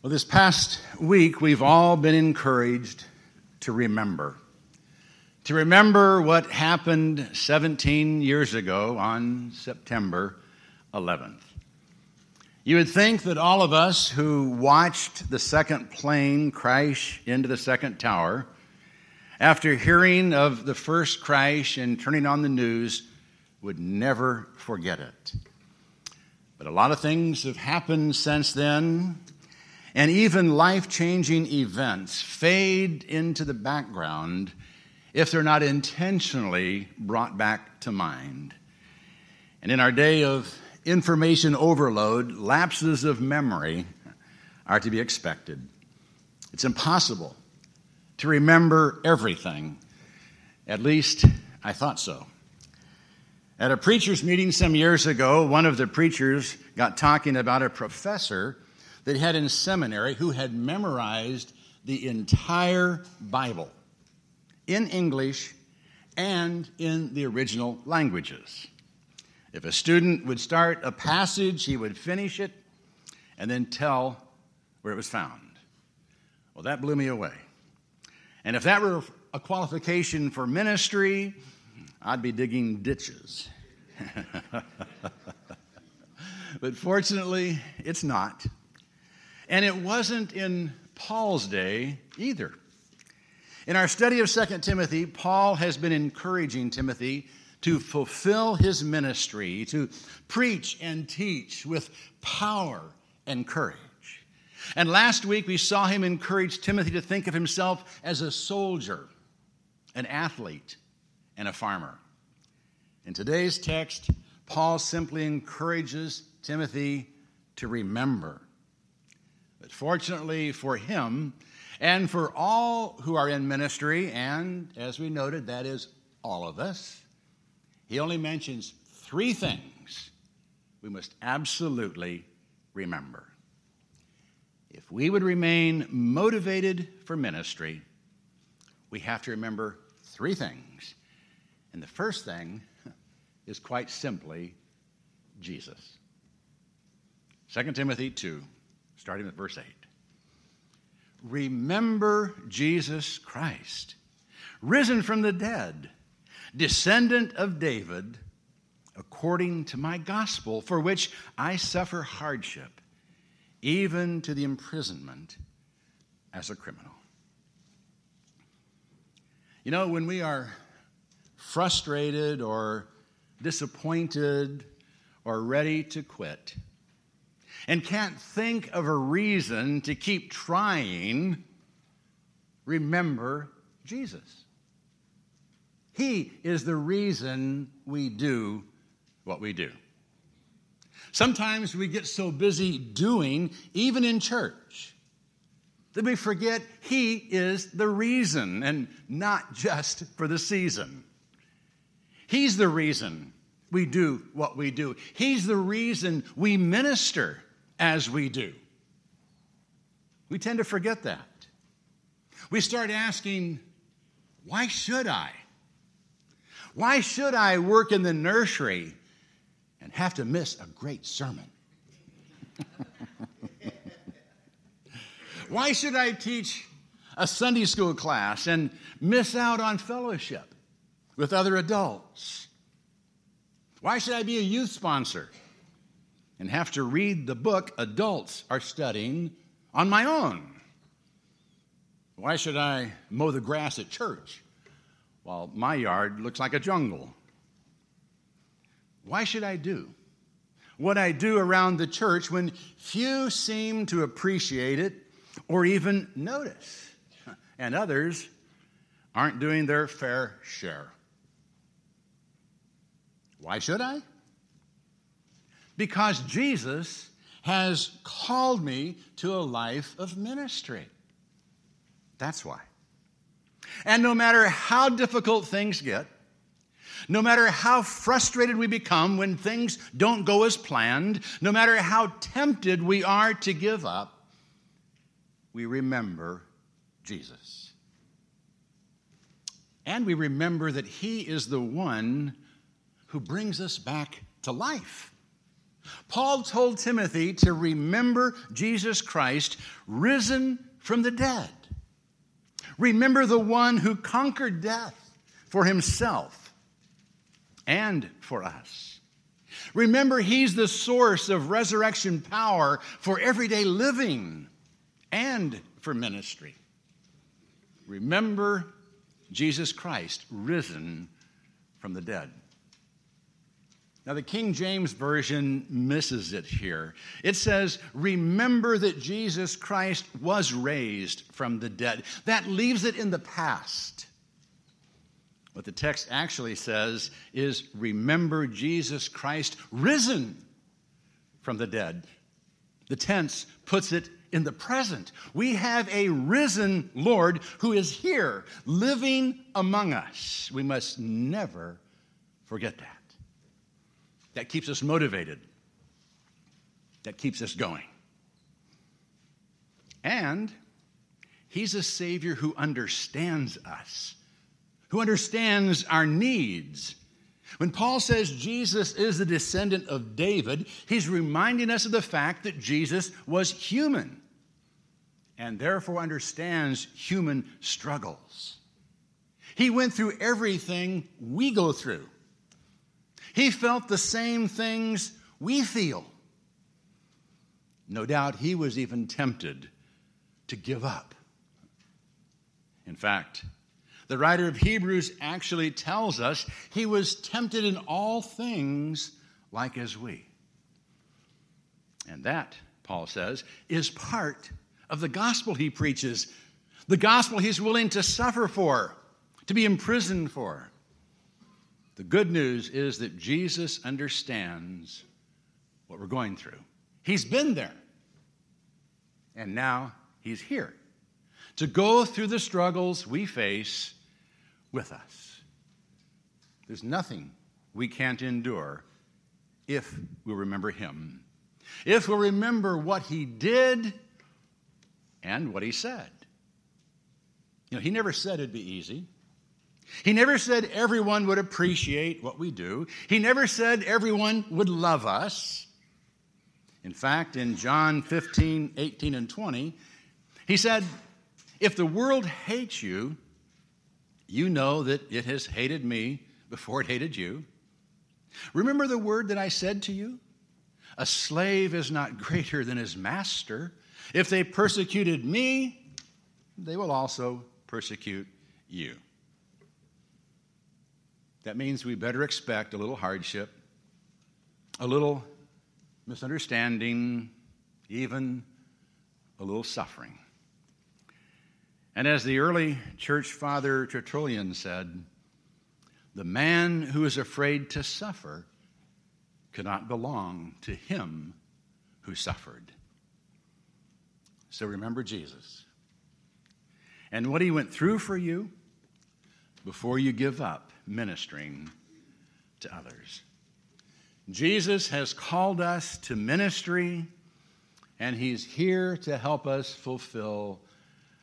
Well, this past week, we've all been encouraged to remember. To remember what happened 17 years ago on September 11th. You would think that all of us who watched the second plane crash into the second tower, after hearing of the first crash and turning on the news, would never forget it. But a lot of things have happened since then, and even life changing events fade into the background if they're not intentionally brought back to mind. And in our day of information overload, lapses of memory are to be expected. It's impossible to remember everything. At least I thought so. At a preacher's meeting some years ago, one of the preachers got talking about a professor that had in seminary who had memorized the entire Bible in English and in the original languages. If a student would start a passage, he would finish it and then tell where it was found. Well, that blew me away. And if that were a qualification for ministry, I'd be digging ditches. but fortunately, it's not. And it wasn't in Paul's day either. In our study of 2 Timothy, Paul has been encouraging Timothy to fulfill his ministry, to preach and teach with power and courage. And last week we saw him encourage Timothy to think of himself as a soldier, an athlete, and a farmer. In today's text, Paul simply encourages Timothy to remember. But fortunately for him, and for all who are in ministry, and as we noted, that is all of us, he only mentions three things we must absolutely remember. If we would remain motivated for ministry, we have to remember three things. And the first thing is quite simply Jesus. 2 Timothy 2, starting with verse 8. Remember Jesus Christ, risen from the dead descendant of David, according to my gospel, for which I suffer hardship, even to the imprisonment as a criminal. You know, when we are frustrated or disappointed or ready to quit and can't think of a reason to keep trying, remember Jesus. He is the reason we do what we do. Sometimes we get so busy doing, even in church, that we forget He is the reason and not just for the season. He's the reason we do what we do, He's the reason we minister as we do. We tend to forget that. We start asking, why should I? Why should I work in the nursery and have to miss a great sermon? Why should I teach a Sunday school class and miss out on fellowship with other adults? Why should I be a youth sponsor and have to read the book adults are studying on my own? Why should I mow the grass at church while my yard looks like a jungle. Why should I do what I do around the church when few seem to appreciate it or even notice, and others aren't doing their fair share? Why should I? Because Jesus has called me to a life of ministry. That's why. And no matter how difficult things get, no matter how frustrated we become when things don't go as planned, no matter how tempted we are to give up, we remember Jesus. And we remember that He is the one who brings us back to life, Paul told Timothy to remember Jesus Christ risen from the dead. Remember the one who conquered death for himself and for us. Remember, he's the source of resurrection power for everyday living and for ministry. Remember Jesus Christ risen from the dead. Now, the King James Version misses it here. It says, Remember that Jesus Christ was raised from the dead. That leaves it in the past. What the text actually says is, Remember Jesus Christ risen from the dead. The tense puts it in the present. We have a risen Lord who is here, living among us. We must never forget that. That keeps us motivated, that keeps us going. And He's a Savior who understands us, who understands our needs. When Paul says Jesus is the descendant of David, he's reminding us of the fact that Jesus was human and therefore understands human struggles. He went through everything we go through. He felt the same things we feel. No doubt he was even tempted to give up. In fact, the writer of Hebrews actually tells us he was tempted in all things like as we. And that, Paul says, is part of the gospel he preaches, the gospel he's willing to suffer for, to be imprisoned for. The good news is that Jesus understands what we're going through. He's been there, and now He's here to go through the struggles we face with us. There's nothing we can't endure if we remember Him, if we remember what He did and what He said. You know, He never said it'd be easy. He never said everyone would appreciate what we do. He never said everyone would love us. In fact, in John 15, 18, and 20, he said, If the world hates you, you know that it has hated me before it hated you. Remember the word that I said to you? A slave is not greater than his master. If they persecuted me, they will also persecute you. That means we better expect a little hardship, a little misunderstanding, even a little suffering. And as the early church father Tertullian said, the man who is afraid to suffer cannot belong to him who suffered. So remember Jesus and what he went through for you before you give up ministering to others. Jesus has called us to ministry, and He's here to help us fulfill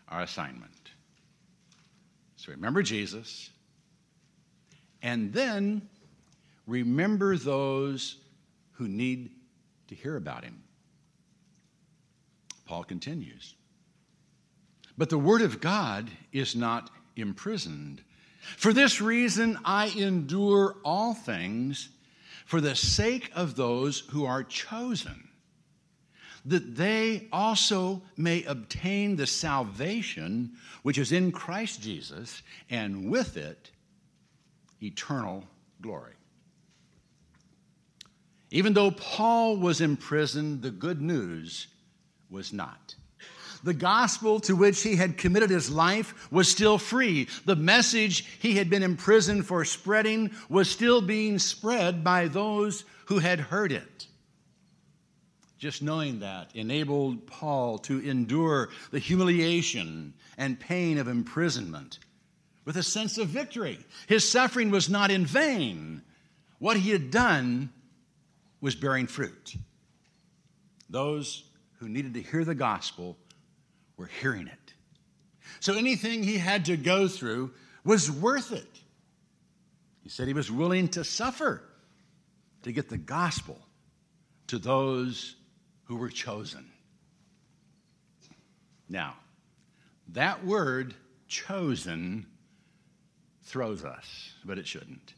our assignment. So remember Jesus, and then remember those who need to hear about Him. Paul continues. But the Word of God is not imprisoned. For this reason, I endure all things for the sake of those who are chosen, that they also may obtain the salvation which is in Christ Jesus, and with it, eternal glory. Even though Paul was imprisoned, the good news was not. The gospel to which he had committed his life was still free. The message he had been imprisoned for spreading was still being spread by those who had heard it. Just knowing that enabled Paul to endure the humiliation and pain of imprisonment with a sense of victory. His suffering was not in vain. What he had done was bearing fruit. Those who needed to hear the gospel were hearing it. So anything he had to go through was worth it. He said he was willing to suffer to get the gospel, to those who were chosen. Now, that word chosen throws us, but it shouldn't.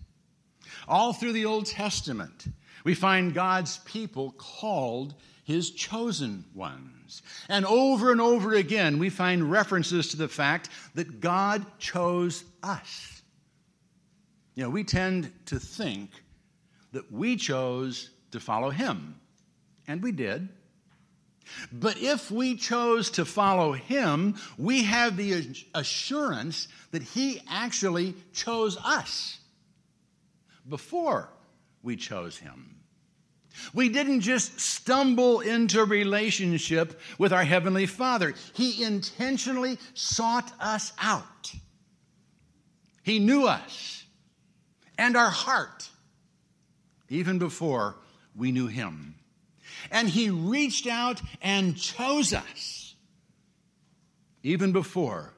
All through the Old Testament, we find God's people called his chosen ones. And over and over again, we find references to the fact that God chose us. You know, we tend to think that we chose to follow him, and we did. But if we chose to follow him, we have the assurance that he actually chose us before we chose him. We didn't just stumble into relationship with our Heavenly Father, He intentionally sought us out. He knew us and our heart even before we knew Him. And He reached out and chose us even before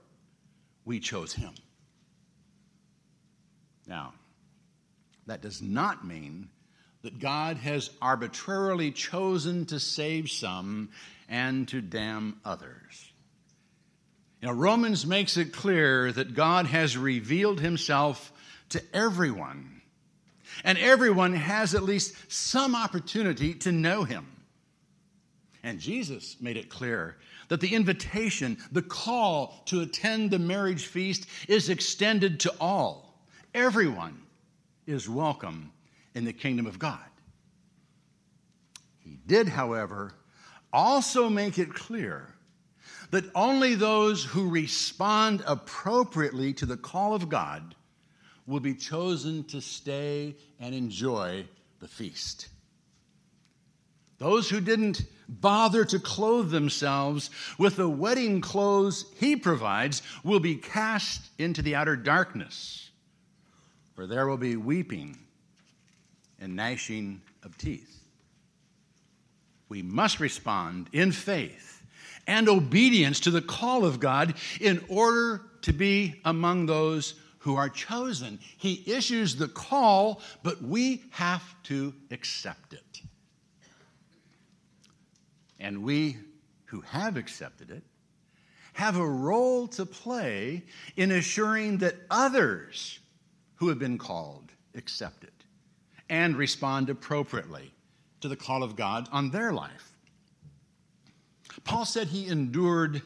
we chose Him. Now, that does not mean that God has arbitrarily chosen to save some and to damn others. Now, Romans makes it clear that God has revealed himself to everyone, and everyone has at least some opportunity to know him. And Jesus made it clear that the invitation, the call to attend the marriage feast is extended to all. Everyone is welcome in the kingdom of God. He did, however, also make it clear that only those who respond appropriately to the call of God will be chosen to stay and enjoy the feast. Those who didn't bother to clothe themselves with the wedding clothes he provides will be cast into the outer darkness, where there will be weeping and gnashing of teeth. We must respond in faith and obedience to the call of God in order to be among those who are chosen. He issues the call, but we have to accept it. And we who have accepted it have a role to play in assuring that others who have been called accept it and respond appropriately to the call of God on their life. Paul said he endured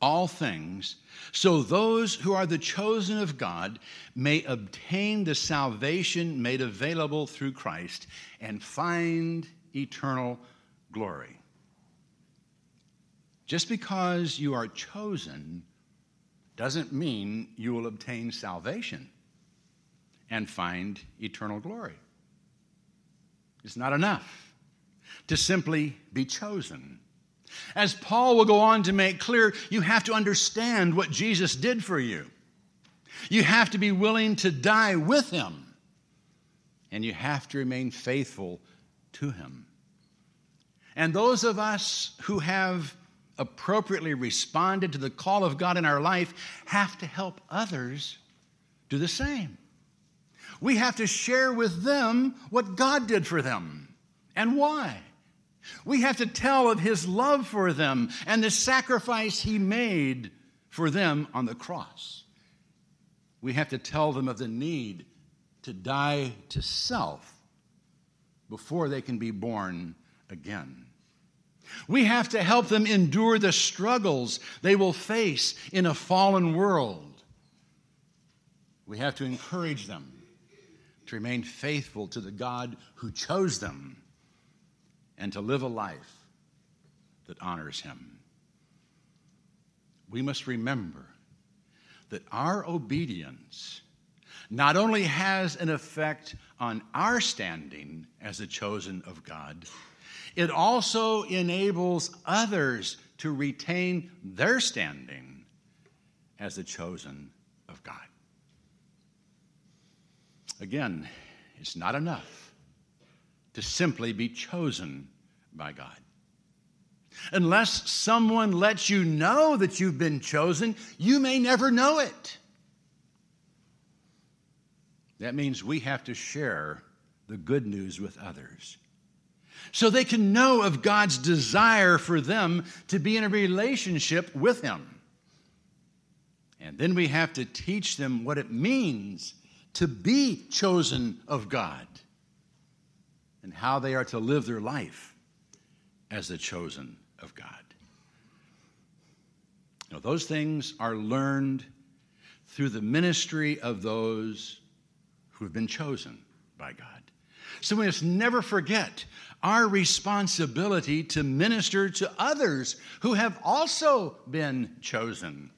all things so those who are the chosen of God may obtain the salvation made available through Christ and find eternal glory. Just because you are chosen doesn't mean you will obtain salvation and find eternal glory. It's not enough to simply be chosen. As Paul will go on to make clear, you have to understand what Jesus did for you. You have to be willing to die with him, and you have to remain faithful to him. And those of us who have appropriately responded to the call of God in our life have to help others do the same. We have to share with them what God did for them and why. We have to tell of his love for them and the sacrifice he made for them on the cross. We have to tell them of the need to die to self before they can be born again. We have to help them endure the struggles they will face in a fallen world. We have to encourage them to remain faithful to the God who chose them and to live a life that honors Him. We must remember that our obedience not only has an effect on our standing as the chosen of God, it also enables others to retain their standing as the chosen of God. Again, it's not enough to simply be chosen by God. Unless someone lets you know that you've been chosen, you may never know it. That means we have to share the good news with others. so they can know of God's desire for them to be in a relationship with Him. And then we have to teach them what it means to be chosen of God and how they are to live their life as the chosen of God. Know, those things are learned through the ministry of those who have been chosen by God. So we must never forget our responsibility to minister to others who have also been chosen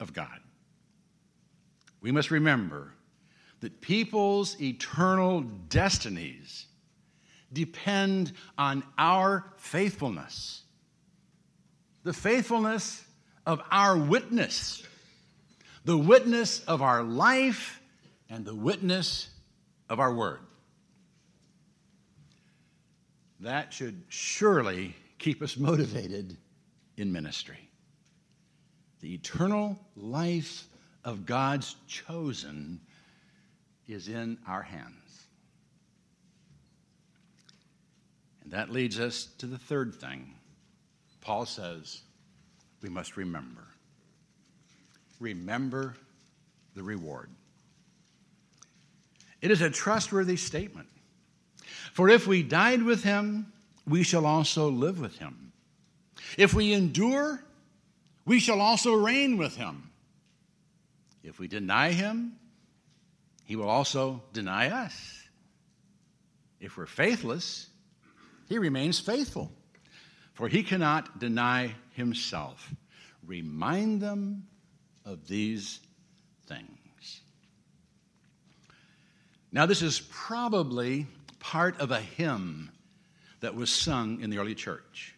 of God. We must remember that people's eternal destinies depend on our faithfulness, the faithfulness of our witness, the witness of our life, and the witness of our word. That should surely keep us motivated in ministry. The eternal life of God's chosen is in our hands. And that leads us to the third thing. Paul says we must remember. Remember the reward. It is a trustworthy statement. For if we died with him, we shall also live with him. If we endure, we shall also reign with him. If we deny him, he will also deny us. If we're faithless, he remains faithful, for he cannot deny himself. Remind them of these things. Now, this is probably part of a hymn that was sung in the early church.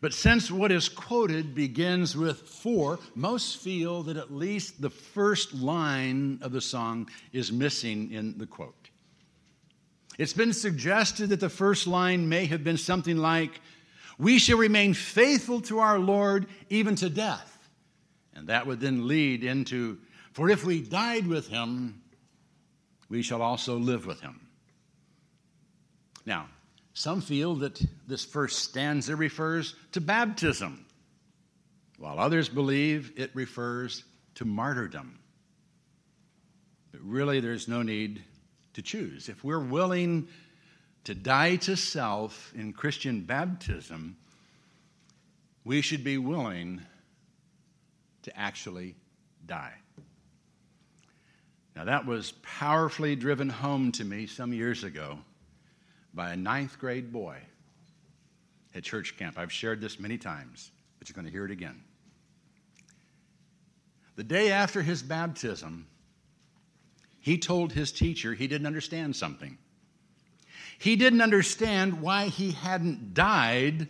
But since what is quoted begins with for, most feel that at least the first line of the song is missing in the quote. It's been suggested that the first line may have been something like, We shall remain faithful to our Lord even to death. And that would then lead into, For if we died with him, we shall also live with him. Now, some feel that this first stanza refers to baptism, while others believe it refers to martyrdom. But really, there's no need to choose. If we're willing to die to self in Christian baptism, we should be willing to actually die. Now, that was powerfully driven home to me some years ago by a ninth grade boy at church camp. I've shared this many times, but you're going to hear it again. The day after his baptism, he told his teacher he didn't understand something. He didn't understand why he hadn't died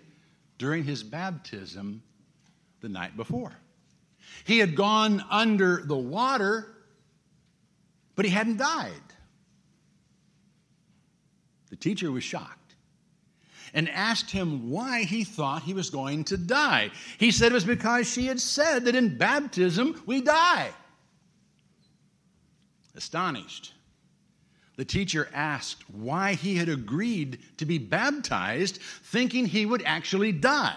during his baptism the night before. He had gone under the water, but he hadn't died. Teacher was shocked and asked him why he thought he was going to die. He said it was because she had said that in baptism we die. Astonished, the teacher asked why he had agreed to be baptized, thinking he would actually die.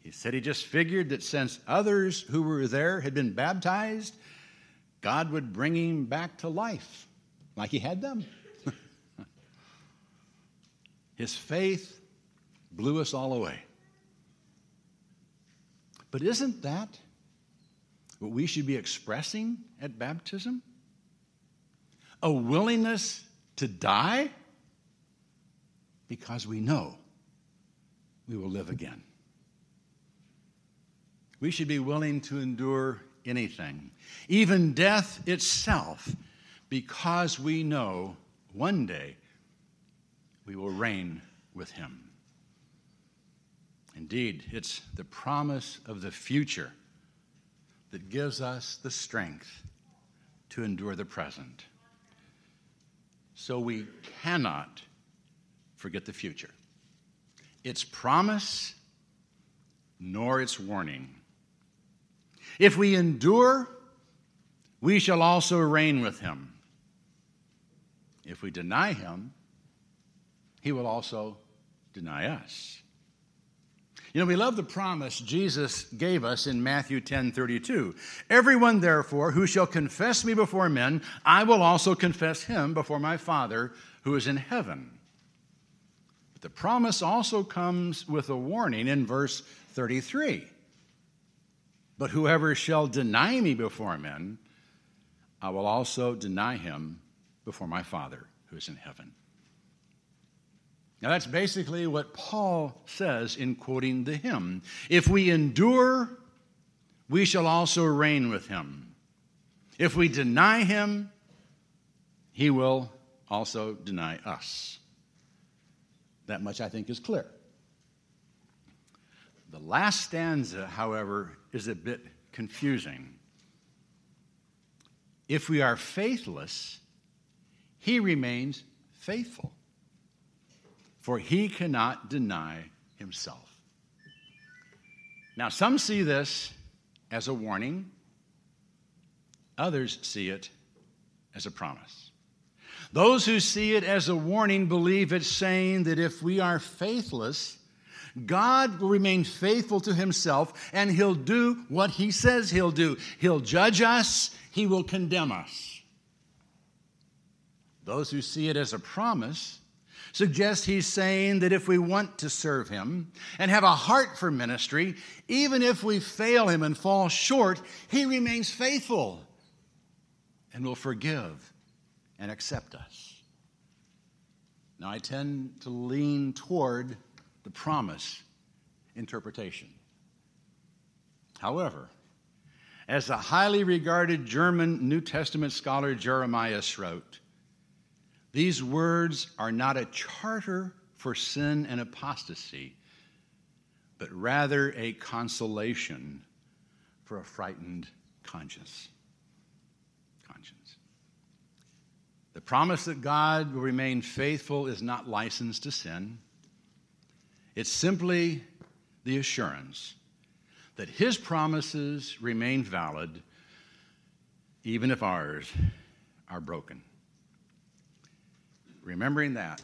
He said he just figured that since others who were there had been baptized, God would bring him back to life like he had them. His faith blew us all away. But isn't that what we should be expressing at baptism? A willingness to die because we know we will live again. We should be willing to endure anything, even death itself, because we know one day we will reign with him. Indeed, it's the promise of the future that gives us the strength to endure the present. So we cannot forget the future, its promise, nor its warning. If we endure, we shall also reign with him. If we deny him, he will also deny us. You know, we love the promise Jesus gave us in Matthew 10 32. Everyone, therefore, who shall confess me before men, I will also confess him before my Father who is in heaven. But the promise also comes with a warning in verse 33. But whoever shall deny me before men, I will also deny him before my Father who is in heaven. Now, that's basically what Paul says in quoting the hymn. If we endure, we shall also reign with him. If we deny him, he will also deny us. That much I think is clear. The last stanza, however, is a bit confusing. If we are faithless, he remains faithful for he cannot deny himself. Now, some see this as a warning, others see it as a promise. Those who see it as a warning believe it's saying that if we are faithless, God will remain faithful to himself and he'll do what he says he'll do. He'll judge us, he will condemn us. Those who see it as a promise suggests he's saying that if we want to serve him and have a heart for ministry, even if we fail him and fall short, he remains faithful and will forgive and accept us. Now, I tend to lean toward the promise interpretation. However, as the highly regarded German New Testament scholar Jeremias wrote, these words are not a charter for sin and apostasy, but rather a consolation for a frightened conscience. Conscience. The promise that God will remain faithful is not license to sin. It's simply the assurance that his promises remain valid even if ours are broken. Remembering that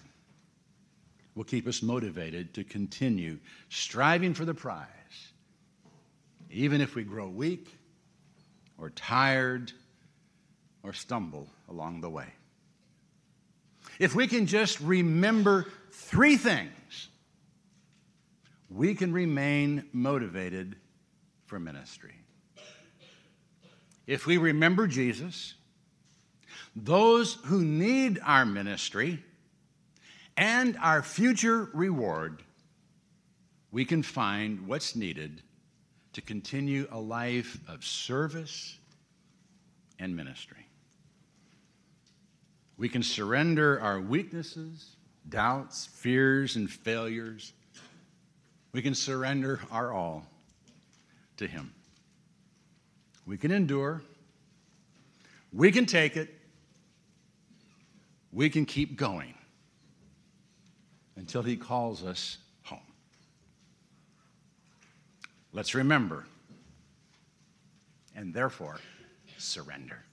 will keep us motivated to continue striving for the prize, even if we grow weak or tired or stumble along the way. If we can just remember three things, we can remain motivated for ministry. If we remember Jesus, those who need our ministry and our future reward, we can find what's needed to continue a life of service and ministry. We can surrender our weaknesses, doubts, fears, and failures. We can surrender our all to Him. We can endure. We can take it we can keep going until He calls us home. Let's remember and therefore surrender.